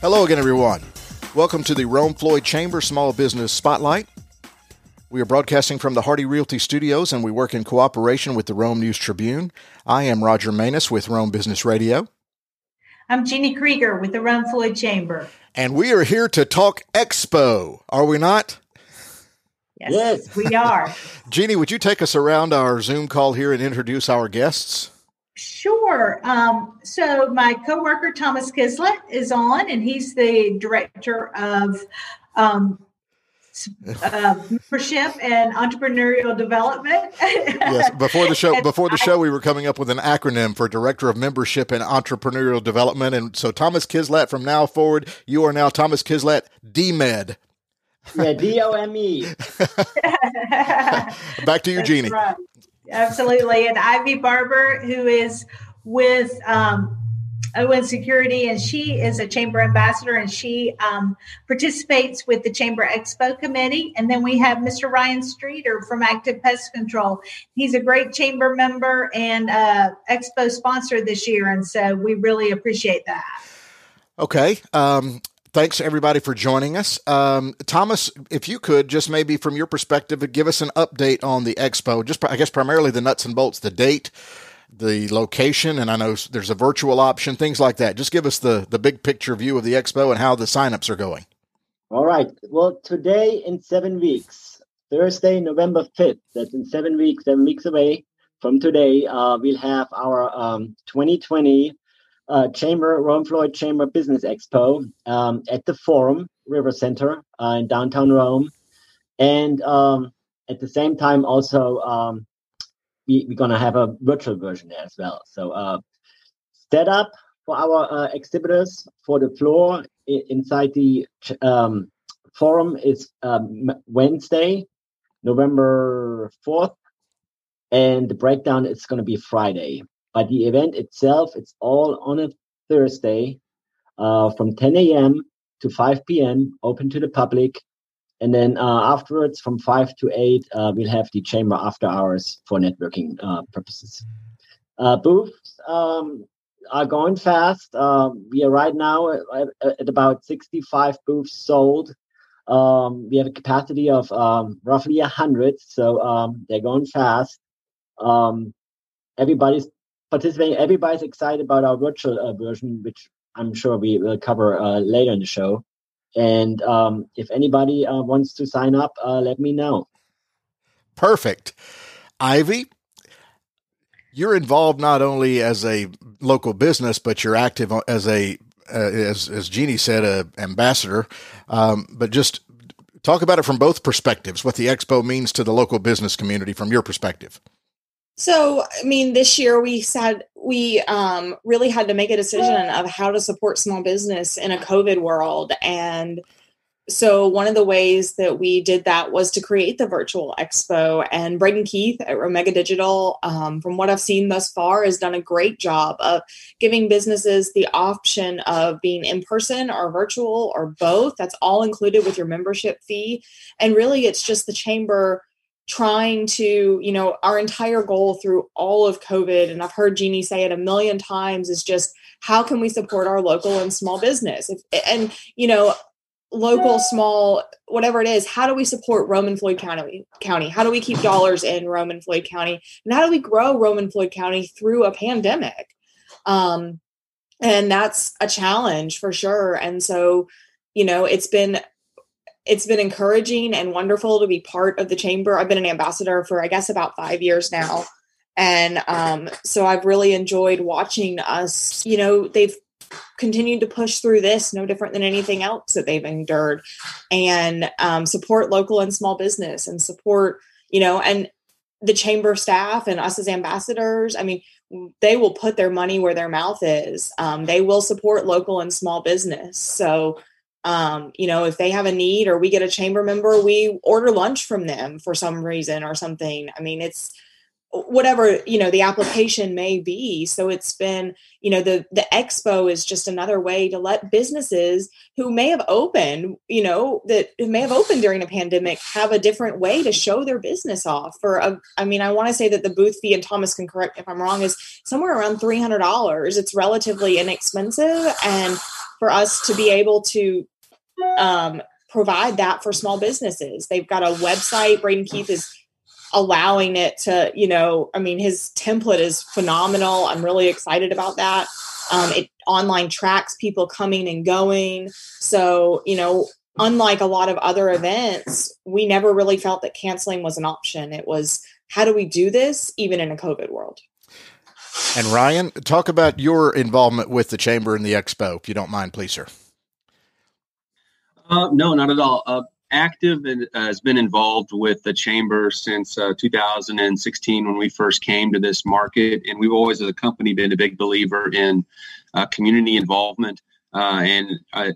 Hello again, everyone. Welcome to the Rome Floyd Chamber Small Business Spotlight. We are broadcasting from the Hardy Realty Studios and we work in cooperation with the Rome News Tribune. I am Roger Manus with Rome Business Radio. I'm Jeannie Krieger with the Rome Floyd Chamber. And we are here to talk Expo, are we not? Yes, yes. we are. Jeannie, would you take us around our Zoom call here and introduce our guests? Sure. Um, so my coworker Thomas Kislat is on, and he's the director of um, uh, membership and entrepreneurial development. yes, before the show, before the show, we were coming up with an acronym for Director of Membership and Entrepreneurial Development, and so Thomas Kislat. From now forward, you are now Thomas Kislat, DMED. Yeah, D O M E. Back to you, Jeannie. Right. Absolutely, and Ivy Barber, who is with um, Owen Security, and she is a chamber ambassador, and she um, participates with the Chamber Expo Committee. And then we have Mr. Ryan Streeter from Active Pest Control. He's a great chamber member and uh, Expo sponsor this year, and so we really appreciate that. Okay. Um, thanks everybody for joining us. Um, Thomas, if you could just maybe from your perspective, give us an update on the expo. Just I guess primarily the nuts and bolts, the date, the location, and I know there's a virtual option, things like that. Just give us the the big picture view of the expo and how the signups are going. All right. Well, today in seven weeks, Thursday, November fifth. That's in seven weeks, seven weeks away from today. Uh, we'll have our um, 2020 uh, Chamber Rome Floyd Chamber Business Expo um, at the Forum River Center uh, in downtown Rome, and um, at the same time also um, we, we're going to have a virtual version there as well. So uh, set up for our uh, exhibitors for the floor I- inside the um, forum is um, Wednesday, November 4th, and the breakdown is going to be Friday. But the event itself, it's all on a Thursday uh, from 10 a.m. to 5 p.m., open to the public. And then uh, afterwards, from 5 to 8, uh, we'll have the chamber after hours for networking uh, purposes. Uh, booths um, are going fast. Um, we are right now at, at, about 65 booths sold. Um, we have a capacity of um, roughly 100, so um, they're going fast. Um, everybody's participating, everybody's excited about our virtual uh, version, which I'm sure we will cover uh, later in the show. And um, if anybody uh, wants to sign up, uh, let me know. Perfect. Ivy, you're involved not only as a local business, but you're active as a, uh, as, as Jeannie said, a ambassador. Um, but just talk about it from both perspectives, what the expo means to the local business community from your perspective. So, I mean, this year we said we um, really had to make a decision of how to support small business in a COVID world. And so, one of the ways that we did that was to create the virtual expo. And Braden Keith at Omega Digital, um, from what I've seen thus far, has done a great job of giving businesses the option of being in person or virtual or both. That's all included with your membership fee. And really, it's just the chamber trying to, you know, our entire goal through all of COVID, and I've heard Jeannie say it a million times, is just how can we support our local and small business? If, and, you know, local, small, whatever it is, how do we support Rome and Floyd County? County? How do we keep dollars in Rome and Floyd County? And how do we grow Rome and Floyd County through a pandemic? Um, and that's a challenge for sure. And so, you know, it's been it's been encouraging and wonderful to be part of the chamber. I've been an ambassador for, I guess, about five years now. And um, so I've really enjoyed watching us, you know, they've continued to push through this no different than anything else that they've endured and um, support local and small business and support, you know, and the chamber staff and us as ambassadors. I mean, they will put their money where their mouth is. Um, they will support local and small business. So um, you know, if they have a need or we get a chamber member, we order lunch from them for some reason or something. I mean, it's whatever you know the application may be so it's been you know the the expo is just another way to let businesses who may have opened you know that may have opened during a pandemic have a different way to show their business off for a i mean i want to say that the booth fee and thomas can correct if i'm wrong is somewhere around $300 it's relatively inexpensive and for us to be able to um, provide that for small businesses. They've got a website. Braden Keith is allowing it to, you know, I mean, his template is phenomenal. I'm really excited about that. Um, it online tracks people coming and going. So, you know, unlike a lot of other events, we never really felt that canceling was an option. It was, how do we do this even in a COVID world? And Ryan, talk about your involvement with the chamber and the expo, if you don't mind, please, sir. Uh, no, not at all. Uh, active and uh, has been involved with the chamber since uh, 2016 when we first came to this market, and we've always, as a company, been a big believer in uh, community involvement. Uh, and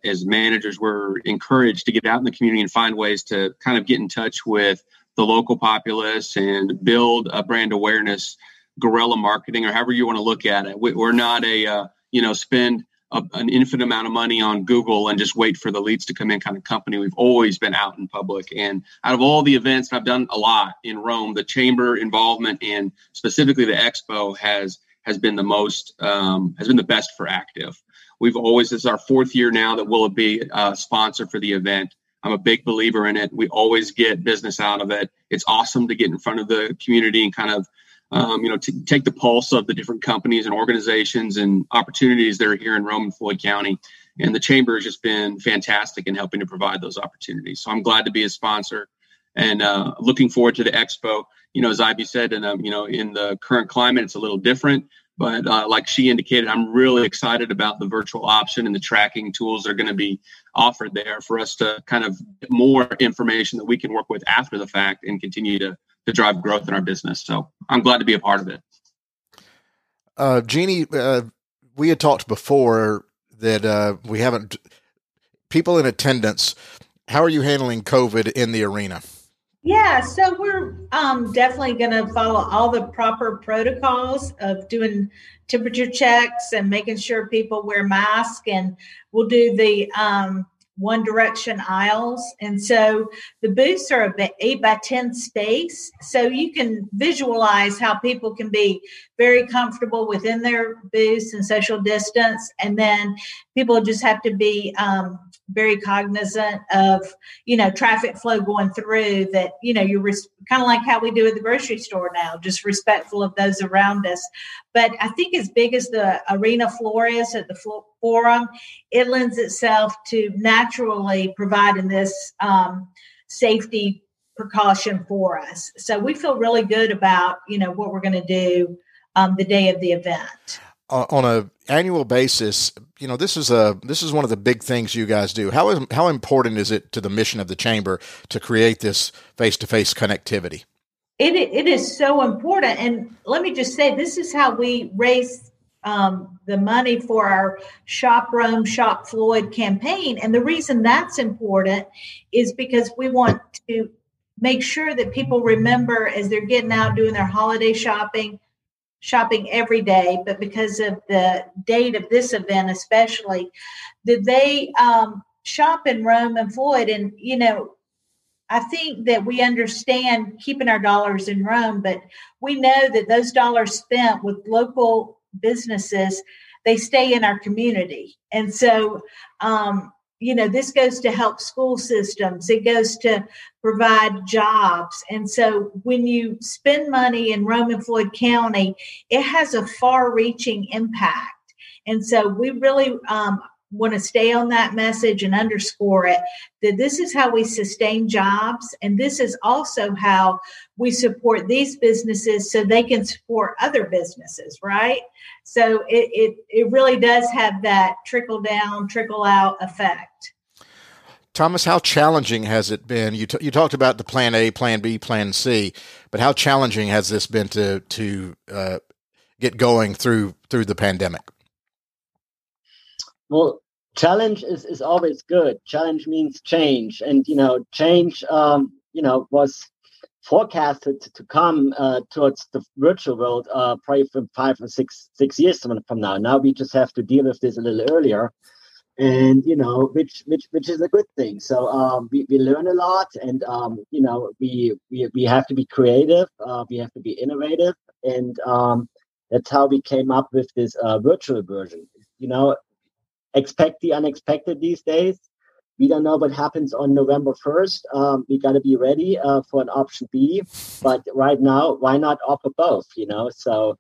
as managers, we're encouraged to get out in the community and find ways to kind of get in touch with the local populace and build a brand awareness, guerrilla marketing, or however you want to look at it. We, are not a you know spend a, an infinite amount of money on Google and just wait for the leads to come in kind of company. We've always been out in public. And out of all the events, I've done a lot in Rome, the chamber involvement and specifically the expo has has been the most um, has been the best for active. We've always this is our fourth year now that we'll be a sponsor for the event. I'm a big believer in it. We always get business out of it. It's awesome to get in front of the community and kind of um, you know, to take the pulse of the different companies and organizations and opportunities that are here in Rome and Floyd County. And the chamber has just been fantastic in helping to provide those opportunities. So I'm glad to be a sponsor and uh, looking forward to the expo. You know, as Ivy said, and um, you know, in the current climate, it's a little different. But uh, like she indicated, I'm really excited about the virtual option and the tracking tools that are going to be offered there for us to kind of get more information that we can work with after the fact and continue to to drive growth in our business. So I'm glad to be a part of it. Uh, Jeannie, uh, we had talked before that uh, we haven't people in attendance. How are you handling COVID in the arena? Yeah, so we're um, definitely going to follow all the proper protocols of doing temperature checks and making sure people wear masks, and we'll do the um, one direction aisles. And so the booths are a eight by 10 space. So you can visualize how people can be very comfortable within their booths and social distance. And then people just have to be um, very cognizant of you know traffic flow going through that you know you're res- kind of like how we do at the grocery store now just respectful of those around us but i think as big as the arena floor is at the forum it lends itself to naturally providing this um, safety precaution for us so we feel really good about you know what we're going to do um, the day of the event on a annual basis, you know, this is a this is one of the big things you guys do. How is how important is it to the mission of the chamber to create this face to face connectivity? It it is so important, and let me just say, this is how we raise um, the money for our Shop Rome, Shop Floyd campaign. And the reason that's important is because we want to make sure that people remember as they're getting out doing their holiday shopping shopping every day, but because of the date of this event, especially, did they um, shop in Rome and Floyd? And, you know, I think that we understand keeping our dollars in Rome, but we know that those dollars spent with local businesses, they stay in our community. And so, um, you know, this goes to help school systems, it goes to provide jobs. And so when you spend money in Roman Floyd County, it has a far reaching impact. And so we really um, want to stay on that message and underscore it that this is how we sustain jobs. And this is also how we support these businesses so they can support other businesses, right? So it, it, it really does have that trickle down, trickle out effect. Thomas, how challenging has it been? You, t- you talked about the plan A, plan B, plan C, but how challenging has this been to to uh, get going through through the pandemic? Well, challenge is, is always good. Challenge means change, and you know, change, um, you know, was forecasted to come uh, towards the virtual world uh, probably from five or six six years from now. Now we just have to deal with this a little earlier and you know which which which is a good thing so um we, we learn a lot and um you know we we, we have to be creative uh, we have to be innovative and um that's how we came up with this uh, virtual version you know expect the unexpected these days. We don't know what happens on November 1st. Um, we got to be ready uh, for an option B. But right now, why not offer both? You know, so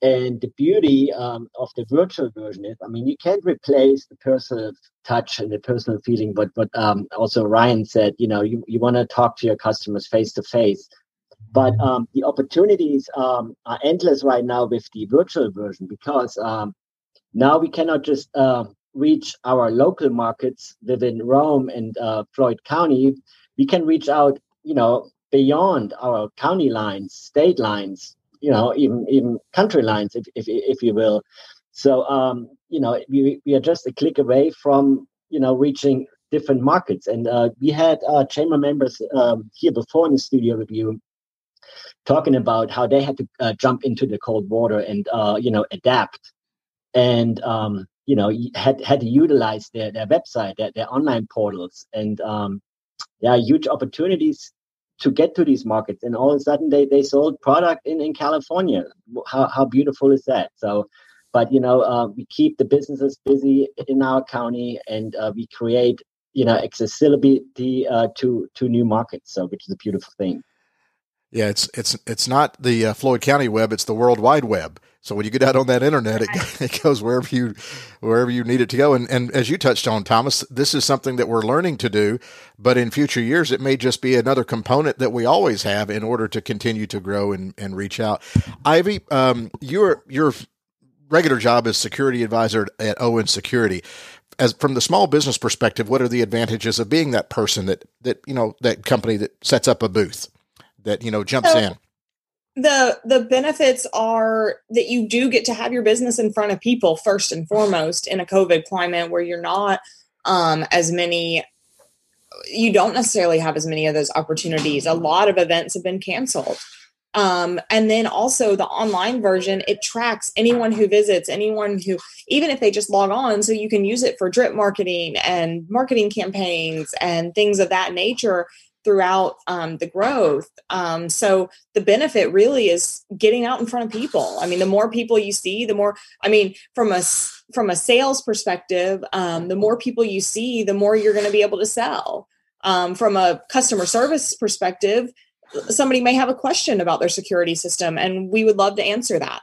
and the beauty um, of the virtual version is, I mean, you can't replace the personal touch and the personal feeling. But but um, also Ryan said, you know, you, you want to talk to your customers face to face. But um, the opportunities um, are endless right now with the virtual version because um, now we cannot just uh, reach our local markets within Rome and uh, Floyd County. We can reach out, you know, beyond our county lines, state lines, you know, even even country lines, if if, if you will. So, um, you know, we, we are just a click away from, you know, reaching different markets. And uh, we had uh, chamber members um, here before in the studio review talking about how they had to uh, jump into the cold water and, uh, you know, adapt and um, you know had had to utilize their, their website their, their online portals. And um, yeah huge opportunities to get to these markets. And all of a sudden they, they sold product in, in california. How, how beautiful is that? So but you know uh, we keep the businesses busy in our county and uh, we create you know accessibility uh, to to new markets so which is a beautiful thing yeah, it's it's it's not the uh, Floyd County web; it's the World Wide Web. So when you get out on that internet, it, it goes wherever you wherever you need it to go. And and as you touched on, Thomas, this is something that we're learning to do, but in future years, it may just be another component that we always have in order to continue to grow and, and reach out. Ivy, um, your your regular job as security advisor at Owen Security as from the small business perspective, what are the advantages of being that person that that you know that company that sets up a booth? That you know jumps so, in. the the benefits are that you do get to have your business in front of people first and foremost in a covid climate where you're not um, as many you don't necessarily have as many of those opportunities. A lot of events have been canceled. Um, and then also the online version it tracks anyone who visits anyone who even if they just log on so you can use it for drip marketing and marketing campaigns and things of that nature throughout um, the growth. Um, so the benefit really is getting out in front of people. I mean, the more people you see, the more. I mean, from a from a sales perspective, um, the more people you see, the more you're going to be able to sell. Um, from a customer service perspective, somebody may have a question about their security system, and we would love to answer that.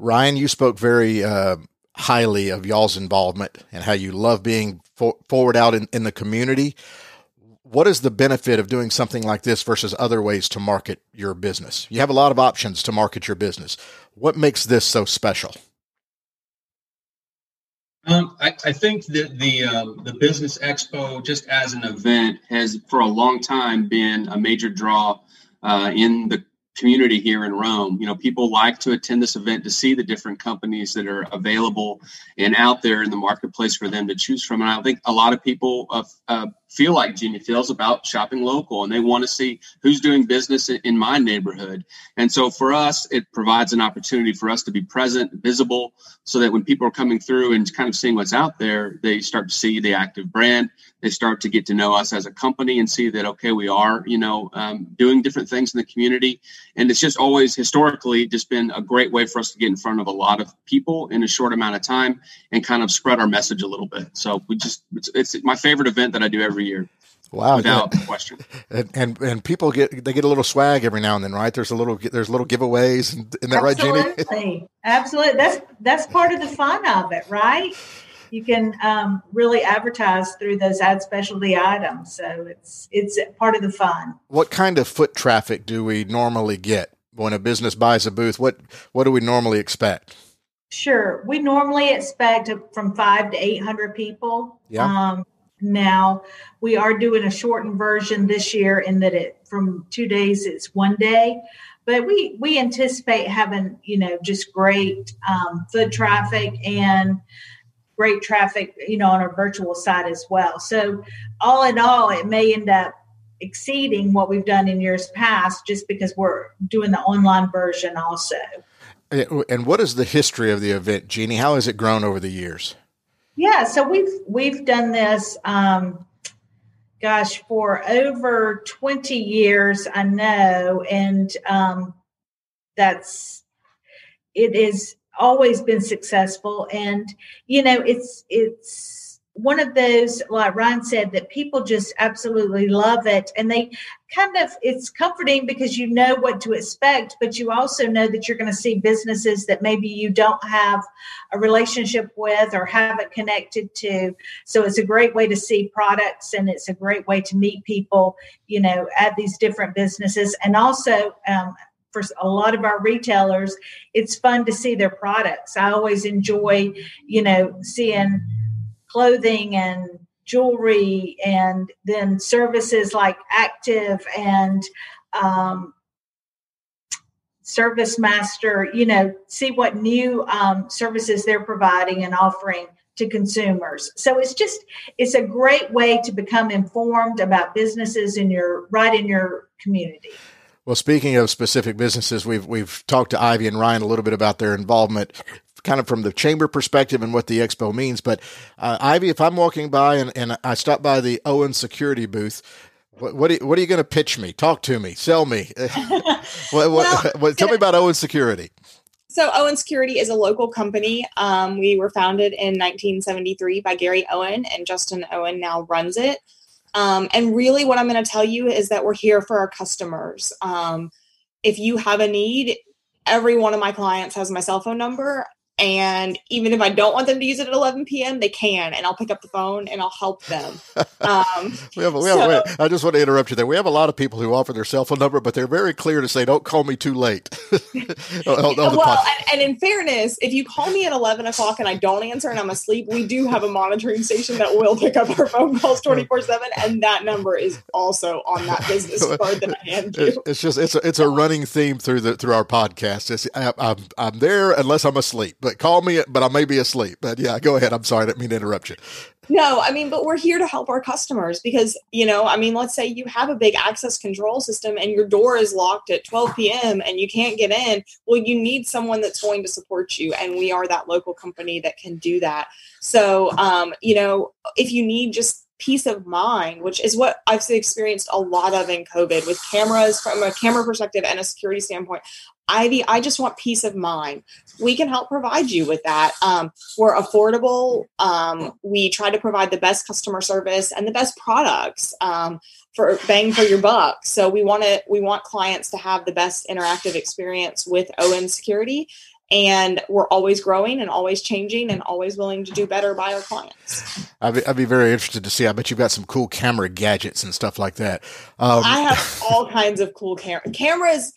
Ryan, you spoke very uh, highly of y'all's involvement and how you love being for- forward out in, in the community what is the benefit of doing something like this versus other ways to market your business? You have a lot of options to market your business. What makes this so special? Um, I, I, think that the um, the business expo, just as an event, has for a long time been a major draw uh, in the community here in Rome. You know, people like to attend this event to see the different companies that are available and out there in the marketplace for them to choose from. And I think a lot of people uh, uh, feel like Jeannie feels about shopping local and they want to see who's doing business in my neighborhood. And so for us, it provides an opportunity for us to be present, visible, so that when people are coming through and kind of seeing what's out there, they start to see the active brand. They start to get to know us as a company and see that, okay, we are, you know, um, doing different things in the community. And it's just always historically just been a great way for us to get in front of a lot of people in a short amount of time and kind of spread our message a little bit. So we just, it's, it's my favorite event that I do every every year. Wow, without yeah. question. And, and, and people get they get a little swag every now and then, right? There's a little there's little giveaways, and isn't that Absolutely. right, Jeannie? Absolutely. That's that's part of the fun of it, right? You can um, really advertise through those ad specialty items, so it's it's part of the fun. What kind of foot traffic do we normally get when a business buys a booth? What what do we normally expect? Sure, we normally expect from five to eight hundred people. Yeah. Um, now. We are doing a shortened version this year in that it from two days it's one day. But we we anticipate having you know just great um, foot traffic and great traffic you know on our virtual side as well. So all in all it may end up exceeding what we've done in years past just because we're doing the online version also. And what is the history of the event jeannie? How has it grown over the years yeah, so we've we've done this um gosh for over 20 years I know and um that's it is always been successful and you know it's it's one of those like ryan said that people just absolutely love it. And they kind of it's comforting because you know what to expect but you also know that you're going to see businesses that maybe you don't have a relationship with or haven't connected to. So it's a great way to see products and it's a great way to meet people you know at these different businesses. And also um, for a lot of our retailers, it's fun to see their products. I always enjoy, you know, seeing clothing and jewelry and then services like active and um, service master you know see what new um, services they're providing and offering to consumers. So it's just it's a great way to become informed about businesses in your right in your community. Well, speaking of specific businesses, we've we've talked to Ivy and Ryan a little bit about their involvement, kind of from the chamber perspective and what the expo means. But uh, Ivy, if I'm walking by and, and I stop by the Owen Security booth, what what are, what are you going to pitch me? Talk to me, sell me. what, well, what, tell me about Owen Security. So Owen Security is a local company. Um, we were founded in 1973 by Gary Owen, and Justin Owen now runs it. Um, and really, what I'm going to tell you is that we're here for our customers. Um, if you have a need, every one of my clients has my cell phone number. And even if I don't want them to use it at 11 p.m., they can, and I'll pick up the phone and I'll help them. Um, we have, we so, have, I just want to interrupt you there. We have a lot of people who offer their cell phone number, but they're very clear to say, "Don't call me too late." well, and, and, in fairness, if you call me at 11 o'clock and I don't answer and I'm asleep, we do have a monitoring station that will pick up our phone calls 24 seven, and that number is also on that business card that I hand you. It's just it's a, it's a running theme through the through our podcast. It's, I, I'm I'm there unless I'm asleep, but call me, but I may be asleep. But yeah, go ahead. I'm sorry, I didn't mean to interrupt you. No, I mean, but we're here to help our customers because, you know, I mean, let's say you have a big access control system and your door is locked at 12 p.m. and you can't get in. Well, you need someone that's going to support you. And we are that local company that can do that. So, um, you know, if you need just peace of mind, which is what I've experienced a lot of in COVID with cameras from a camera perspective and a security standpoint. Ivy, I just want peace of mind. We can help provide you with that. Um, we're affordable. Um, we try to provide the best customer service and the best products um, for bang for your buck. So we want to we want clients to have the best interactive experience with Owen Security, and we're always growing and always changing and always willing to do better by our clients. I'd be, I'd be very interested to see. I bet you've got some cool camera gadgets and stuff like that. Um, I have all kinds of cool cam- cameras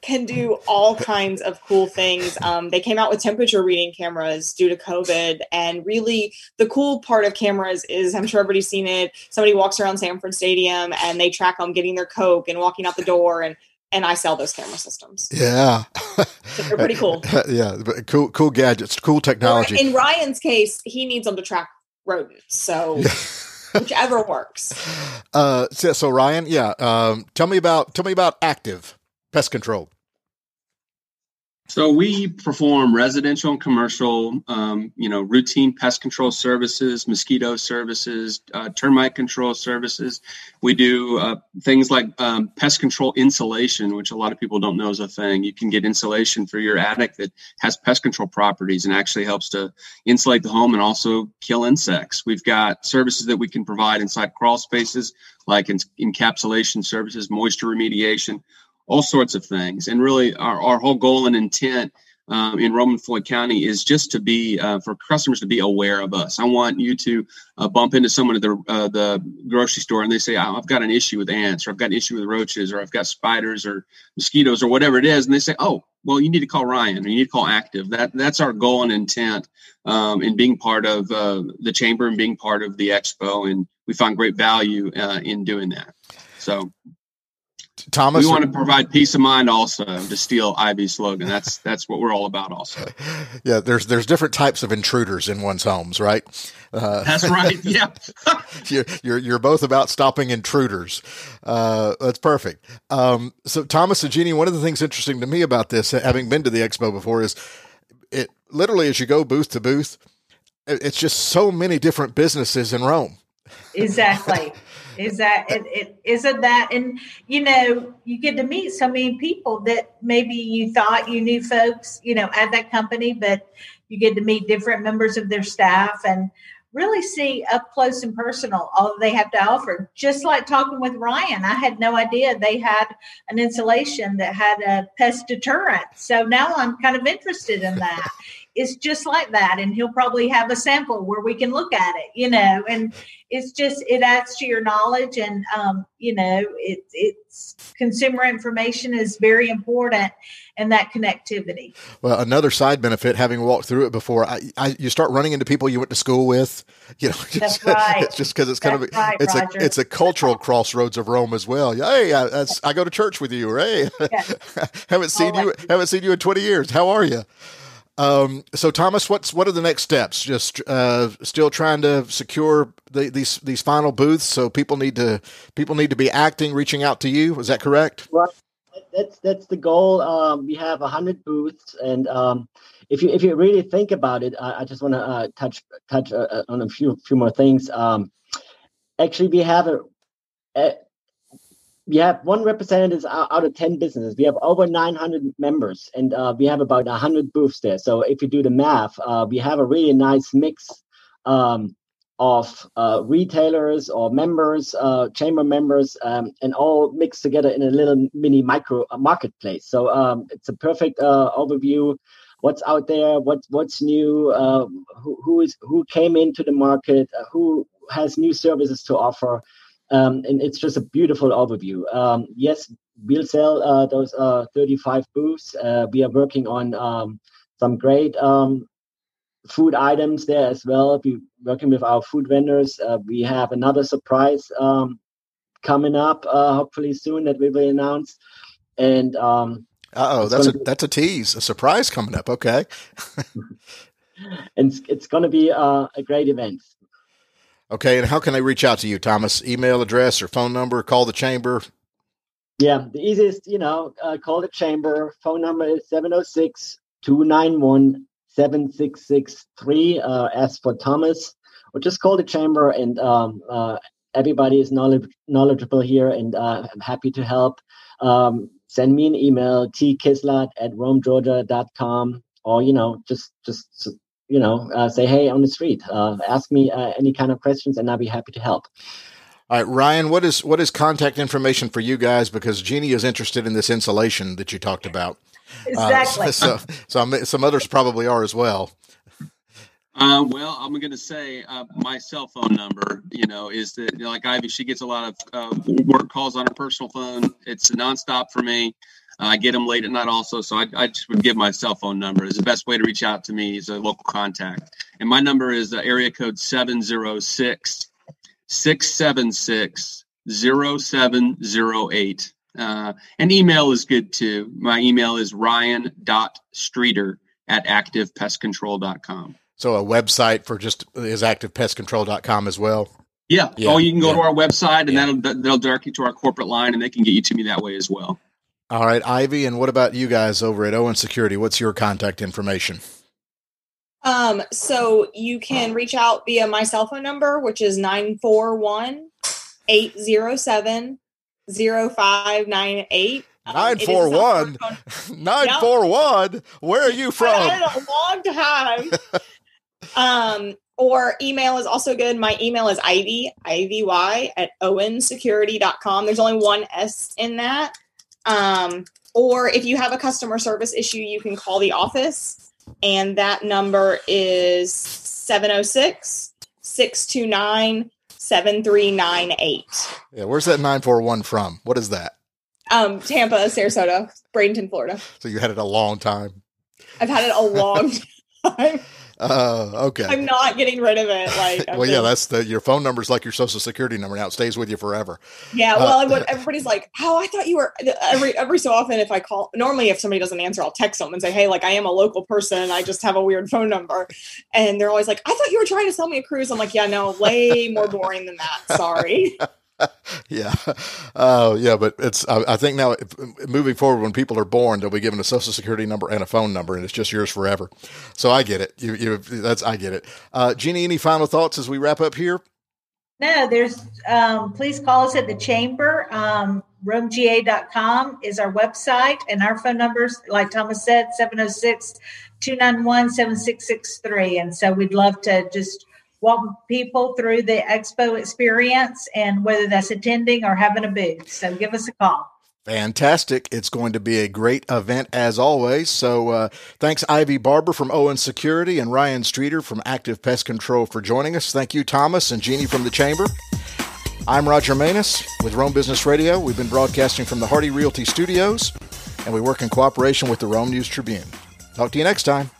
can do all kinds of cool things. Um, they came out with temperature reading cameras due to COVID. And really, the cool part of cameras is I'm sure everybody's seen it. Somebody walks around Sanford Stadium and they track them getting their Coke and walking out the door. And and I sell those camera systems. Yeah, so they're pretty cool. yeah, cool, cool gadgets, cool technology. in Ryan's case, he needs them to track rodents. So. whichever works. Uh, so, so Ryan, yeah, um, tell me about tell me about active pest control? So we perform residential and commercial, um, you know, routine pest control services, mosquito services, uh, termite control services. We do uh, things like um, pest control insulation, which a lot of people don't know is a thing. You can get insulation for your attic that has pest control properties and actually helps to insulate the home and also kill insects. We've got services that we can provide inside crawl spaces, like encapsulation services, moisture remediation all sorts of things. And really, our, our whole goal and intent um, in Roman Floyd County is just to be uh, for customers to be aware of us. I want you to uh, bump into someone at the uh, the grocery store and they say, "I've got an issue with ants," or "I've got an issue with roaches," or "I've got spiders or mosquitoes," or whatever it is, and they say, "Oh, well, you need to call Ryan, or you need to call Active." That that's our goal and intent um, in being part of uh, the chamber and being part of the expo, and we find great value uh, in doing that. So Thomas, we want to provide peace of mind also to steal Ivy's slogan. That's that's what we're all about also. Yeah, there's there's different types of intruders in one's homes, right? Uh, that's right. Yeah, you're, you're, you're both about stopping intruders. Uh, that's perfect. Um, so Thomas and Jeannie, one of the things interesting to me about this, having been to the expo before, is it literally as you go booth to booth, it's just so many different businesses in Rome. Exactly. Is that it, it? Isn't that? And you know, you get to meet so many people that maybe you thought you knew folks, you know, at that company, but you get to meet different members of their staff and really see up close and personal all they have to offer. Just like talking with Ryan, I had no idea they had an insulation that had a pest deterrent. So now I'm kind of interested in that. It's just like that. And he'll probably have a sample where we can look at it, you know, and it's just, it adds to your knowledge. And, um, you know, it, it's consumer information is very important and that connectivity. Well, another side benefit, having walked through it before, I, I you start running into people you went to school with. You know, That's right. it's just because it's kind That's of right, it's Roger. a it's a cultural crossroads of Rome as well. Hey, I, I go to church with you. Or, hey, haven't seen you haven't seen you in twenty years. How are you? Um, so Thomas, what's what are the next steps? Just uh, still trying to secure the, these these final booths. So people need to people need to be acting, reaching out to you. Is that correct? Well, that's that's the goal. Um, we have hundred booths, and um, if you if you really think about it, I, I just want to uh, touch touch uh, uh, on a few few more things. Um, actually, we have a, a we have one representative out of 10 businesses. We have over 900 members and uh, we have about 100 booths there. So if you do the math, uh, we have a really nice mix um, of uh, retailers or members, uh, chamber members, um, and all mixed together in a little mini micro uh, marketplace. So um, it's a perfect uh, overview. What's out there? What's what's new? Who, who is who came into the market? Who has new services to offer? Um, and it's just a beautiful overview. Um, yes, we'll sell uh, those uh, 35 booths. Uh, we are working on um, some great um, food items there as well. We're working with our food vendors. Uh, we have another surprise um, coming up, uh, hopefully soon, that we will announce. And um, Uh oh, that's a be- that's a tease, a surprise coming up. Okay. and it's, it's going to be uh, a great event. Okay, and how can they reach out to you, Thomas? Email address or phone number? Call the chamber. Yeah, the easiest, you know, uh, call the chamber. Phone number is 706 291 7663. Uh, Ask for Thomas, or just call the chamber, and um, uh, everybody is knowledge- knowledgeable here, and uh, I'm happy to help. Um, send me an email, tkislat at romegeorgia.com, or, you know, just, just, you know, uh, say, hey, on the street, uh, ask me uh, any kind of questions, and I'll be happy to help. All right, Ryan, what is what is contact information for you guys? Because Jeannie is interested in this insulation that you talked about. Uh, Exactly. so, so I'm- some others probably are as well. Uh, well, I'm going to say uh, my cell phone number, you know, is that you know, like Ivy, she gets a lot of uh, work calls on her personal phone. It's nonstop for me. I get them late at night also. So I, I just would give my cell phone number. It's the best way to reach out to me is a local contact. And my number is uh, area code 706 676 0708. Uh, and email is good too. My email is ryan.streeter at activepestcontrol.com. So a website for just is activepestcontrol.com as well. Yeah. Yeah, Oh, you can go yeah. to our website and Yeah. that'll that'll direct you to our corporate line and they can get you to me that way as well. All right, Ivy, and what about you guys over at Owen Security? What's your contact information? Um, so you can reach out via my cell phone number, which is 941 807 0598. Um, Nine it is four a cell one phone. nine four one. Where are you I've from? a long time. um, or email is also good. My email is Ivy, I-V-Y at owensecurity.com. There's only one S in that. Um, or if you have a customer service issue, you can call the office. And that number is 706 629 7398. Yeah, where's that nine four one from? What is that? Um, Tampa, Sarasota, Bradenton, Florida. So you had it a long time. I've had it a long time. Uh, okay. I'm not getting rid of it. Like, well, yeah, that's the your phone number is like your social security number now. It stays with you forever. yeah. uh, Well, what everybody's like, oh, I thought you were every every so often. If I call, normally if somebody doesn't answer, I'll text them and say, hey, like I am a local person. I just have a weird phone number, and they're always like, I thought you were trying to sell me a cruise. I'm like, yeah, no, way more boring than that. Sorry. Yeah. Oh, yeah. But it's, I, I think now if, moving forward, when people are born, they'll be given a social security number and a phone number, and it's just yours forever. So I get it. You, you, that's, I get it. Uh, Jeannie, any final thoughts as we wrap up here? No, there's, um, please call us at the chamber. Um, romega.com is our website and our phone numbers, like Thomas said, 706 291 7663. And so we'd love to just walk people through the expo experience and whether that's attending or having a booth. So give us a call. Fantastic. It's going to be a great event as always. So, uh, thanks, Ivy Barber from Owen Security and Ryan Streeter from Active Pest Control for joining us. Thank you, Thomas and Jeannie from the Chamber. I'm Roger Manus with Rome Business Radio. We've been broadcasting from the Hardy Realty Studios, and we work in cooperation with the Rome News Tribune. Talk to you next time.